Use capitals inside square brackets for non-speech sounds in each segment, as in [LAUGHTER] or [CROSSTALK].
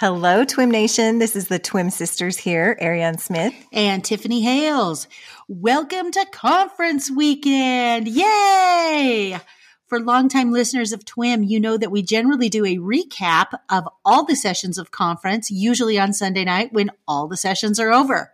Hello, Twim Nation. This is the Twim Sisters here, Ariane Smith and Tiffany Hales. Welcome to conference weekend. Yay! For longtime listeners of TWIM, you know that we generally do a recap of all the sessions of conference, usually on Sunday night when all the sessions are over.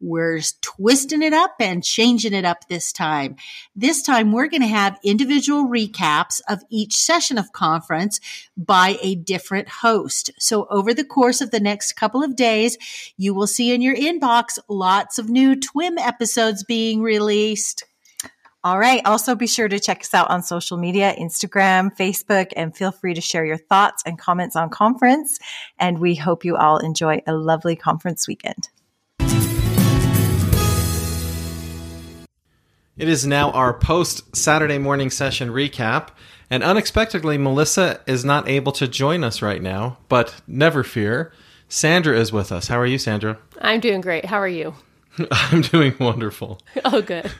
We're twisting it up and changing it up this time. This time we're going to have individual recaps of each session of conference by a different host. So over the course of the next couple of days, you will see in your inbox lots of new TWIM episodes being released. All right. Also, be sure to check us out on social media Instagram, Facebook, and feel free to share your thoughts and comments on conference. And we hope you all enjoy a lovely conference weekend. It is now our post Saturday morning session recap, and unexpectedly, Melissa is not able to join us right now, but never fear. Sandra is with us. How are you, Sandra? I'm doing great. How are you? [LAUGHS] I'm doing wonderful. [LAUGHS] Oh, good.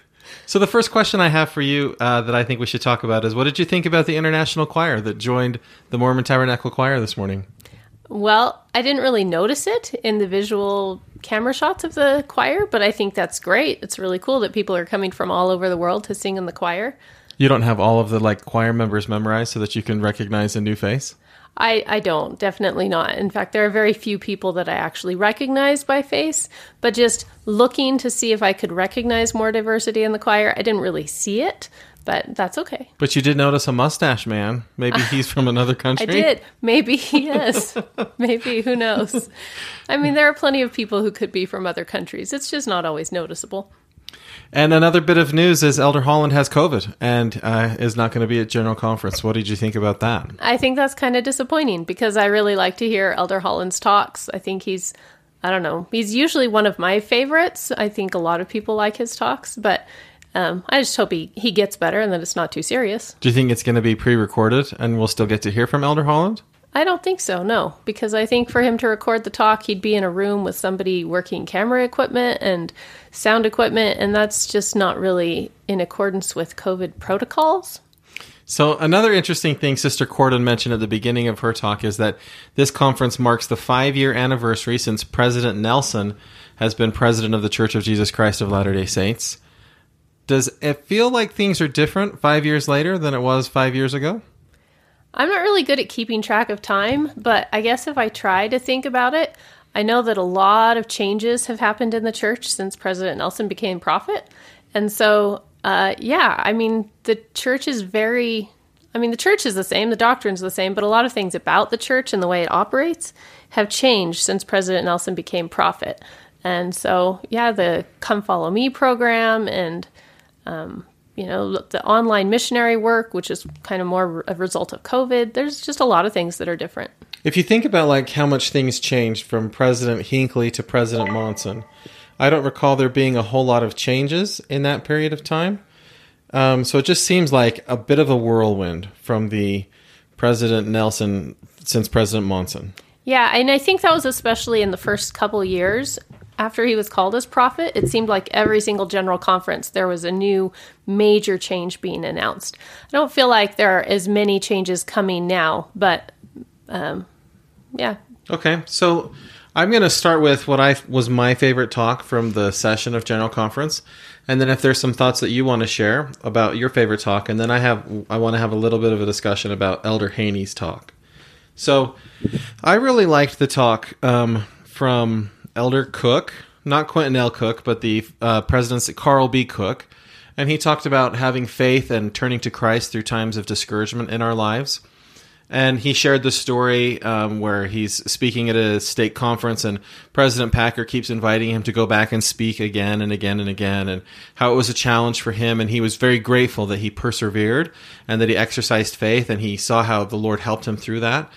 So, the first question I have for you uh, that I think we should talk about is what did you think about the international choir that joined the Mormon Tabernacle Choir this morning? Well, I didn't really notice it in the visual camera shots of the choir, but I think that's great. It's really cool that people are coming from all over the world to sing in the choir. You don't have all of the like choir members memorized so that you can recognize a new face? I, I don't, definitely not. In fact, there are very few people that I actually recognize by face, but just looking to see if I could recognize more diversity in the choir, I didn't really see it but that's okay. But you did notice a mustache man. Maybe he's from another [LAUGHS] country. I did. Maybe [LAUGHS] he is. Maybe who knows? I mean, there are plenty of people who could be from other countries. It's just not always noticeable. And another bit of news is Elder Holland has COVID and uh, is not going to be at General Conference. What did you think about that? I think that's kind of disappointing because I really like to hear Elder Holland's talks. I think he's, I don't know, he's usually one of my favorites. I think a lot of people like his talks, but um, I just hope he, he gets better and that it's not too serious. Do you think it's going to be pre recorded and we'll still get to hear from Elder Holland? I don't think so, no, because I think for him to record the talk, he'd be in a room with somebody working camera equipment and sound equipment, and that's just not really in accordance with COVID protocols. So, another interesting thing Sister Cordon mentioned at the beginning of her talk is that this conference marks the five year anniversary since President Nelson has been president of the Church of Jesus Christ of Latter day Saints. Does it feel like things are different five years later than it was five years ago? I'm not really good at keeping track of time, but I guess if I try to think about it, I know that a lot of changes have happened in the church since President Nelson became prophet. And so, uh, yeah, I mean, the church is very, I mean, the church is the same, the doctrine's the same, but a lot of things about the church and the way it operates have changed since President Nelson became prophet. And so, yeah, the Come Follow Me program and um, you know, the online missionary work, which is kind of more a result of COVID. There's just a lot of things that are different. If you think about like how much things changed from President Hinckley to President Monson, I don't recall there being a whole lot of changes in that period of time. Um, so it just seems like a bit of a whirlwind from the President Nelson since President Monson. Yeah, and I think that was especially in the first couple years after he was called as prophet, it seemed like every single general conference there was a new major change being announced. I don't feel like there are as many changes coming now, but um, yeah. Okay, so I'm going to start with what I was my favorite talk from the session of general conference, and then if there's some thoughts that you want to share about your favorite talk, and then I have I want to have a little bit of a discussion about Elder Haney's talk. So, I really liked the talk um, from Elder Cook, not Quentin L. Cook, but the uh, president's Carl B. Cook. And he talked about having faith and turning to Christ through times of discouragement in our lives. And he shared the story um, where he's speaking at a state conference, and President Packer keeps inviting him to go back and speak again and again and again, and how it was a challenge for him. And he was very grateful that he persevered and that he exercised faith, and he saw how the Lord helped him through that.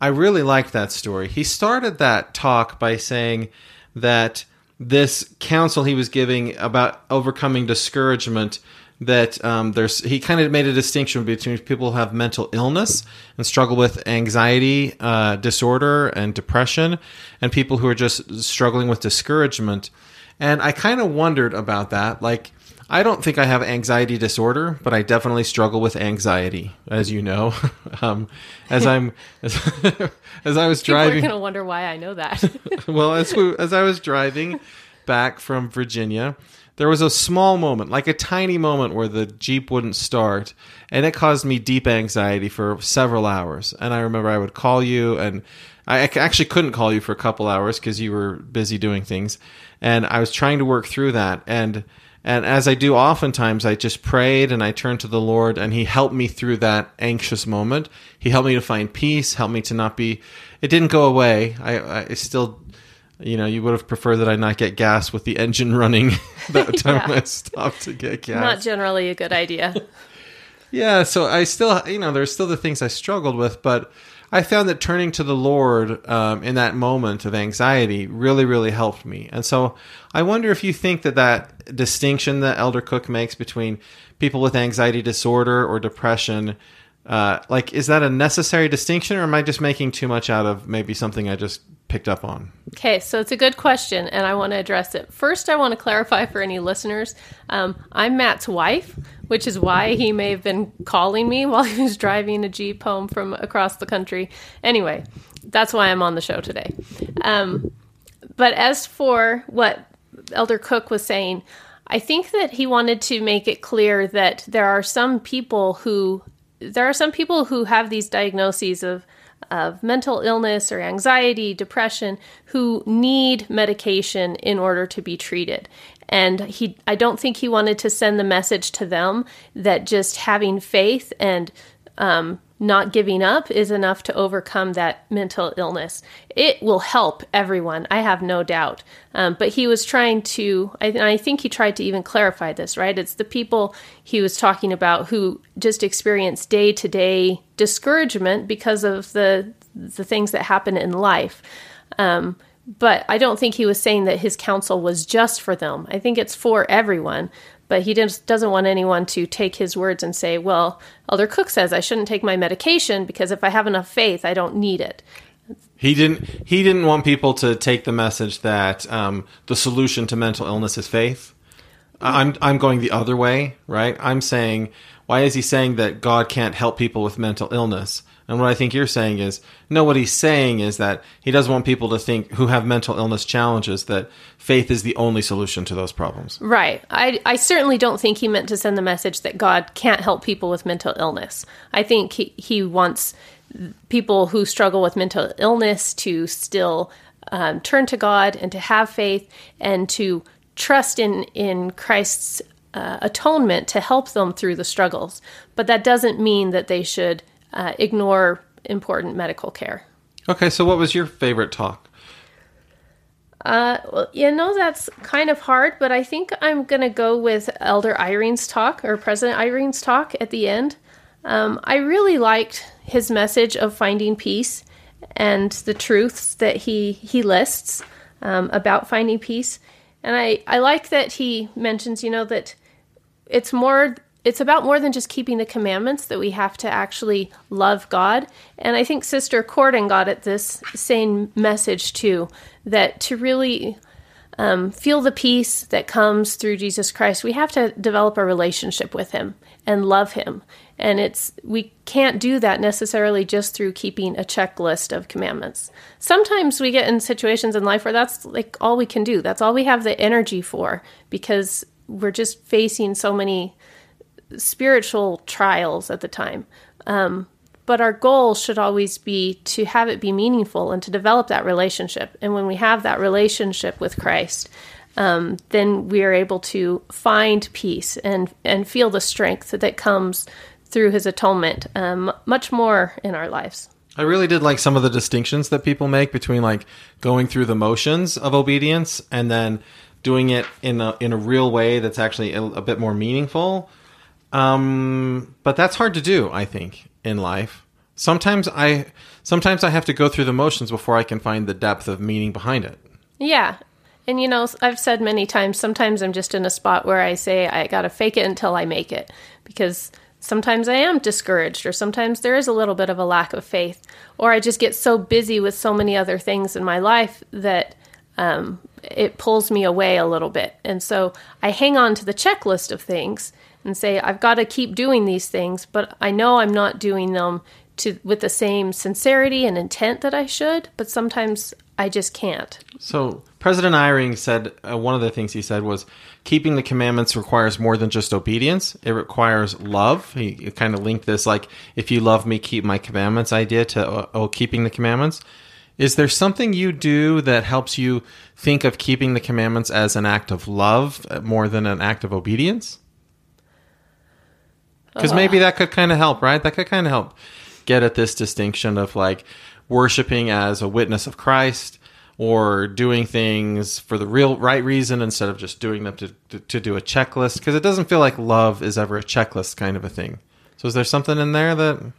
I really liked that story. He started that talk by saying that this counsel he was giving about overcoming discouragement that um, there's he kind of made a distinction between people who have mental illness and struggle with anxiety uh, disorder and depression and people who are just struggling with discouragement and i kind of wondered about that like I don't think I have anxiety disorder, but I definitely struggle with anxiety, as you know. [LAUGHS] um, as [LAUGHS] I'm as, [LAUGHS] as I was People driving, going to wonder why I know that. well, as we, as I was driving back from Virginia, there was a small moment, like a tiny moment, where the Jeep wouldn't start, and it caused me deep anxiety for several hours. And I remember I would call you, and I actually couldn't call you for a couple hours because you were busy doing things, and I was trying to work through that. And and as I do oftentimes, I just prayed and I turned to the Lord, and He helped me through that anxious moment. He helped me to find peace, helped me to not be. It didn't go away. I, I still you know, you would have preferred that I not get gas with the engine [LAUGHS] running [LAUGHS] that [LAUGHS] time Yeah. I stopped to get gas. Not generally a good idea. yeah, so I still, you know, there's still the things I struggled with, but I found that turning to the Lord um, in that moment of anxiety really, really helped me. And so I wonder if you think that that distinction that Elder Cook makes between people with anxiety disorder or depression, uh, like, is that a necessary distinction, or am I just making too much out of maybe something I just picked up on? Okay, so it's a good question, and I want to address it. First, I want to clarify for any listeners um, I'm Matt's wife, which is why he may have been calling me [LAUGHS] while he was driving a Jeep home from across the country. Anyway, that's why I'm on the show today. Um, but as for what Elder Cook was saying, I think that he wanted to make it clear that there are some people who there are some people who have these diagnoses of of mental illness or anxiety, depression, who need medication in order to be treated. And he I don't think he wanted to send the message to them that just having faith and um, not giving up is enough to overcome that mental illness. It will help everyone, I have no doubt. Um, but he was trying to, I, I think he tried to even clarify this, right? It's the people he was talking about who just experience day to day discouragement because of the the things that happen in life. Um, but I don't think he was saying that his counsel was just for them. I think it's for everyone. But he just doesn't want anyone to take his words and say, well, Elder Cook says I shouldn't take my medication because if I have enough faith, I don't need it. He didn't. He didn't want people to take the message that um, the solution to mental illness is faith. I'm I'm going the other way, right? I'm saying, why is he saying that God can't help people with mental illness? And what I think you're saying is, no, what he's saying is that he doesn't want people to think who have mental illness challenges that faith is the only solution to those problems. Right. I, I certainly don't think he meant to send the message that God can't help people with mental illness. I think he, he wants people who struggle with mental illness to still um, turn to God and to have faith and to trust in, in Christ's uh, atonement to help them through the struggles. But that doesn't mean that they should uh, ignore important medical care. Okay, so what was your favorite talk? Uh, well, you know, that's kind of hard, but I think I'm going to go with Elder Eyring's talk or President Eyring's talk at the end. Um, I really liked his message of finding peace and the truths that he, he lists um, about finding peace. And I, I like that he mentions, you know, that it's more it's about more than just keeping the commandments that we have to actually love God. And I think Sister Cordon got at this same message too that to really um, feel the peace that comes through Jesus Christ, we have to develop a relationship with Him and love Him. And it's we can't do that necessarily just through keeping a checklist of commandments. Sometimes we get in situations in life where that's like all we can do. That's all we have the energy for because we're just facing so many spiritual trials at the time. Um, but our goal should always be to have it be meaningful and to develop that relationship. And when we have that relationship with Christ, um, then we are able to find peace and and feel the strength that comes through His atonement um, much more in our lives. I really did like some of the distinctions that people make between like going through the motions of obedience and then doing it in a in a real way that's actually a, a bit more meaningful. Um, but that's hard to do, I think, in life. Sometimes I sometimes I have to go through the motions before I can find the depth of meaning behind it. Yeah. And you know, I've said many times, sometimes I'm just in a spot where I say, I got to fake it until I make it. Because sometimes I am discouraged, or sometimes there is a little bit of a lack of faith, or I just get so busy with so many other things in my life that um, it pulls me away a little bit. And so I hang on to the checklist of things and say, I've got to keep doing these things, but I know I'm not doing them to with the same sincerity and intent that I should, but sometimes I just can't. So President Eyring said uh, one of the things he said was keeping the commandments requires more than just obedience. It requires love. He, he kind of linked this like if you love me, keep my commandments idea to uh, oh keeping the commandments. Is there something you do that helps you think of keeping the commandments as an act of love uh, more than an act of obedience? Because maybe that could kind of help, right? That could kind of help get at this distinction of like worshiping as a witness of Christ or doing things for the real right reason instead of just doing them to, to, to do a checklist. Because it doesn't feel like love is ever a checklist kind of a thing. So is there something in there that.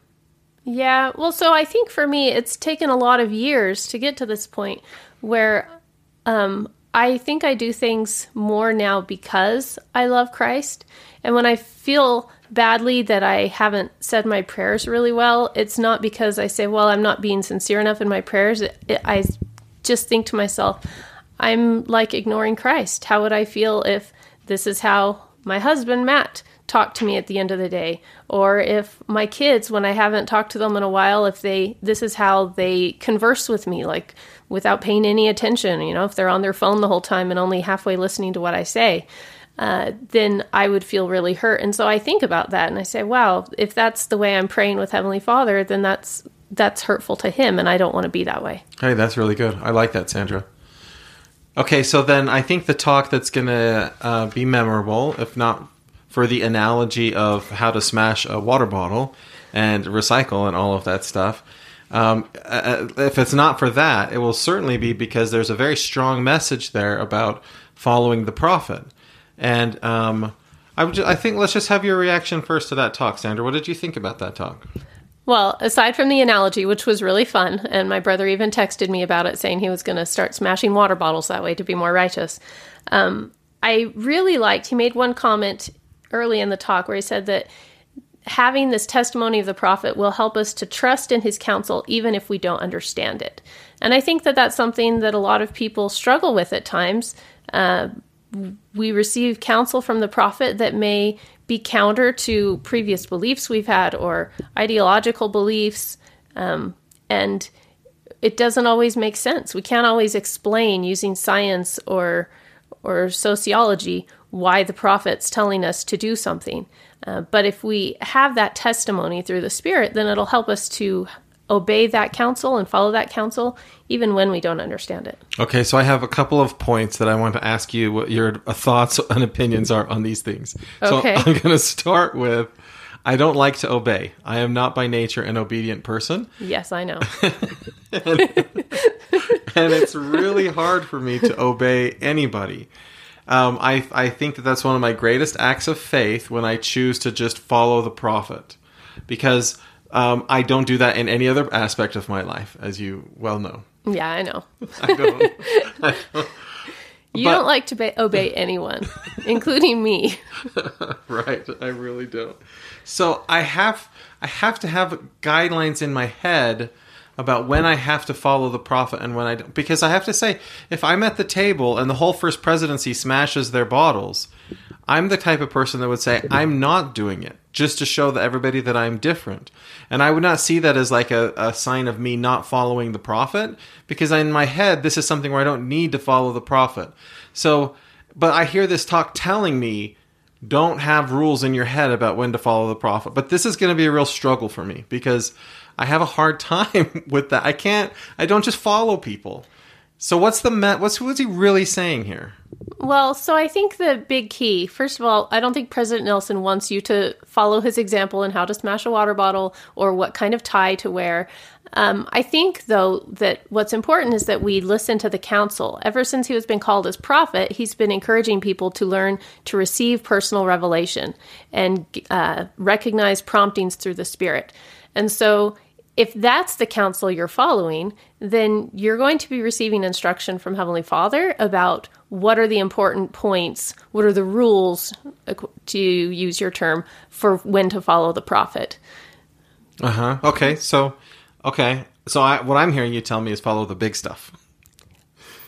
Yeah, well, so I think for me, it's taken a lot of years to get to this point where um, I think I do things more now because I love Christ. And when I feel badly that I haven't said my prayers really well, it's not because I say, well, I'm not being sincere enough in my prayers. It, it, I just think to myself, I'm like ignoring Christ. How would I feel if this is how my husband, Matt, talked to me at the end of the day? Or if my kids, when I haven't talked to them in a while, if they, this is how they converse with me, like without paying any attention, you know, if they're on their phone the whole time and only halfway listening to what I say. Uh, then I would feel really hurt. And so I think about that and I say, wow, if that's the way I'm praying with Heavenly Father, then that's that's hurtful to him and I don't want to be that way. Hey, that's really good. I like that, Sandra. Okay, so then I think the talk that's going to uh, be memorable, if not for the analogy of how to smash a water bottle and recycle and all of that stuff, um, uh, if it's not for that, it will certainly be because there's a very strong message there about following the prophet. And um, I, just, I think let's just have your reaction first to that talk, Sandra. What did you think about that talk? Well, aside from the analogy, which was really fun, and my brother even texted me about it saying he was going to start smashing water bottles that way to be more righteous. Um, I really liked, he made one comment early in the talk where he said that having this testimony of the prophet will help us to trust in his counsel even if we don't understand it. And I think that that's something that a lot of people struggle with at times. Uh, we receive counsel from the prophet that may be counter to previous beliefs we've had or ideological beliefs. Um, and it doesn't always make sense. We can't always explain using science or or sociology why the prophet's telling us to do something. Uh, but if we have that testimony through the Spirit, then it'll help us to obey that counsel and follow that counsel, even when we don't understand it. Okay, so I have a couple of points that I want to ask you what your thoughts [LAUGHS] and opinions are on these things. Okay. So [LAUGHS] I'm going to start with I don't like to obey. I am not by nature an obedient person. Yes, I know. and, [LAUGHS] and it's really hard for me to obey anybody. Um, I, I think that that's one of my greatest acts of faith when I choose to just follow the prophet. Because um, I don't do that in any other aspect of my life, as you well know. yeah, I know. I don't. [LAUGHS] I don't You But- don't like to ba- obey anyone, [LAUGHS] including me. [LAUGHS] right, I really don't. So I have I have to have guidelines in my head about when I have to follow the prophet and when I don't. Because I have to say, if I'm at the table and the whole first presidency smashes their bottles, I'm the type of person that would say, I'm not doing it just to show that everybody that I'm different. And I would not see that as like a, a sign of me not following the prophet, because in my head, this is something where I don't need to follow the prophet. So, but I hear this talk telling me, don't have rules in your head about when to follow the prophet. But this is going to be a real struggle for me because I have a hard [LAUGHS] time with that. I can't. I don't just follow people. So what's the me- what's what's he really saying here? Well, so I think the big key, first of all, I don't think President Nelson wants you to follow his example in how to smash a water bottle or what kind of tie to wear. Um, I think, though, that what's important is that we listen to the counsel. Ever since he has been called as prophet, he's been encouraging people to learn to receive personal revelation and uh, recognize promptings through the Spirit. And so, if that's the counsel you're following, then you're going to be receiving instruction from Heavenly Father about what are the important points, what are the rules, to use your term, for when to follow the prophet. Uh huh. Okay. So, okay. So I, what I'm hearing you tell me is follow the big stuff.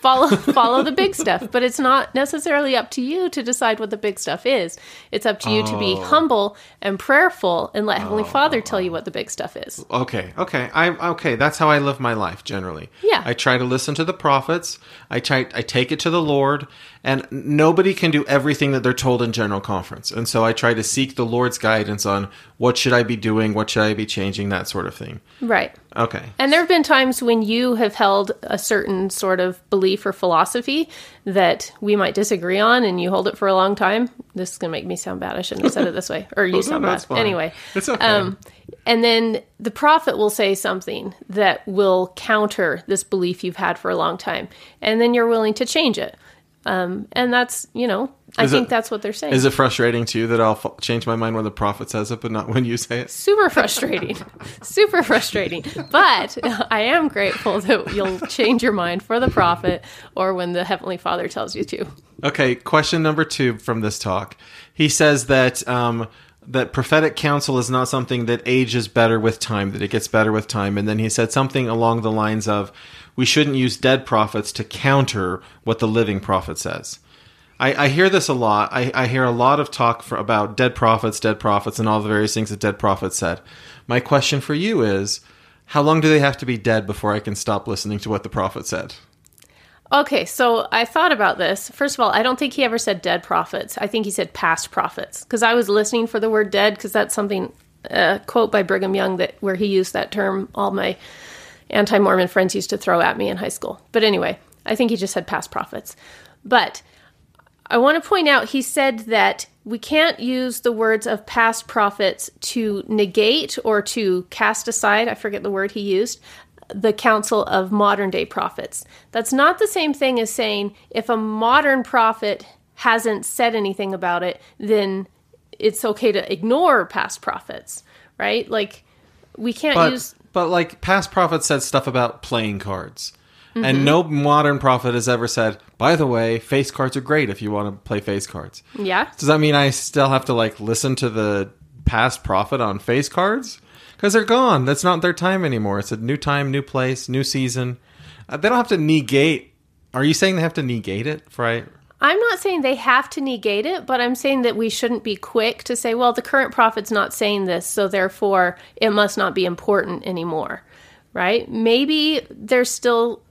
Follow [LAUGHS] follow the big stuff, but it's not necessarily up to you to decide what the big stuff is. It's up to you to be oh. humble and prayerful and let Heavenly oh. Father tell you what the big stuff is. Okay, okay, I okay. That's how I live my life generally. Yeah. I try to listen to the prophets. I try, I take it to the Lord, and nobody can do everything that they're told in general conference. And so I try to seek the Lord's guidance on what should I be doing, what should I be changing, that sort of thing. Right. Okay. And there have been times when you have held a certain sort of belief or philosophy that we might disagree on, and you hold it for a long time. This is going to make me sound bad. I shouldn't have said it this way, or you [LAUGHS] no, sound that's bad. fine. Anyway, It's okay. Um, and then the prophet will say something that will counter this belief you've had for a long time, and then you're willing to change it. Um, and that's, you know, I Is think it- that's what they're saying. Is it frustrating to you that I'll f- change my mind when the prophet says it, but not when you say it? super frustrating [LAUGHS] super frustrating but i am grateful that you'll change your mind for the prophet or when the heavenly father tells you to Okay, question number two from this talk. He says that um, that prophetic counsel is not something that ages better with time, that it gets better with time. And then he said something along the lines of, we shouldn't use dead prophets to counter what the living prophet says. I, I hear this a lot. I, I hear a lot of talk for, about dead prophets, dead prophets, and all the various things that dead prophets said. My question for you is, how long do they have to be dead before I can stop listening to what the prophet said? okay so i thought about this first of all i don't think he ever said dead prophets i think he said past prophets because i was listening for the word dead because that's something a quote by brigham young that where he used that term all my anti-mormon friends used to throw at me in high school but anyway i think he just said past prophets but I want to point out he said that we can't use the words of past prophets to negate or to cast aside, I forget the word he used, the counsel of modern day prophets. That's not the same thing as saying if a modern prophet hasn't said anything about it, then it's okay to ignore past prophets, right? Like we can't but, use but like past prophets said stuff about playing cards. Mm-hmm. and no modern prophet has ever said by the way face cards are great if you want to play face cards. Yeah. does that mean i still have to like listen to the past prophet on face cards? Because they're gone. That's not their time anymore. It's a new time new place new season. Uh, they don't have to negate are you saying they have to negate it right I'm not saying they have to negate it, but I'm saying that we shouldn't be quick to say, well, the current prophet's not saying this, so therefore it must not be important anymore, right? Maybe there's still,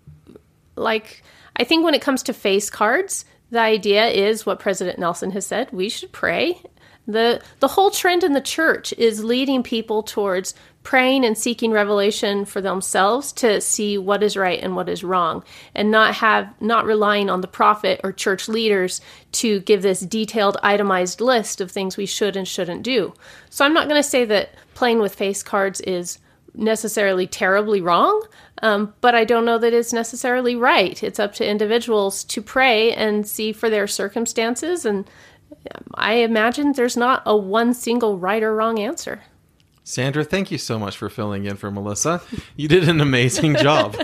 like, I think when it comes to face cards, the idea is what President Nelson has said we should pray. The, the whole trend in the church is leading people towards praying and seeking revelation for themselves to see what is right and what is wrong and not have not relying on the prophet or church leaders to give this detailed itemized list of things we should and shouldn't do. So i'm not going to say that playing with face cards is necessarily terribly wrong um, but i don't know that it's necessarily right. It's up to individuals to pray and see for their circumstances and i imagine there's not a one single right or wrong answer sandra thank you so much for filling in for melissa you did an amazing [LAUGHS] job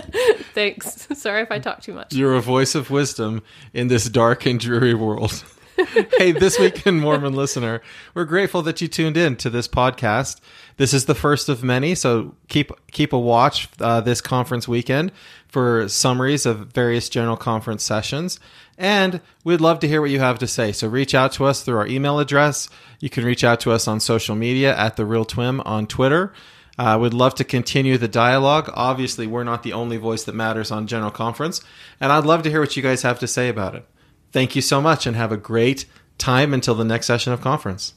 Thanks. [LAUGHS] Sorry if I talk too much. You're a voice of wisdom in this dark and dreary world. [LAUGHS] hey, this week in Mormon listener, we're grateful that you tuned in to this podcast. This is the first of many, so keep keep a watch uh, this conference weekend for summaries of various general conference sessions. And we'd love to hear what you have to say. So reach out to us through our email address. You can reach out to us on social media at the Real Twim on Twitter. Uh, would love to continue the dialogue. Obviously, we're not the only voice that matters on General Conference, and I'd love to hear what you guys have to say about it. Thank you so much, and have a great time until the next session of conference.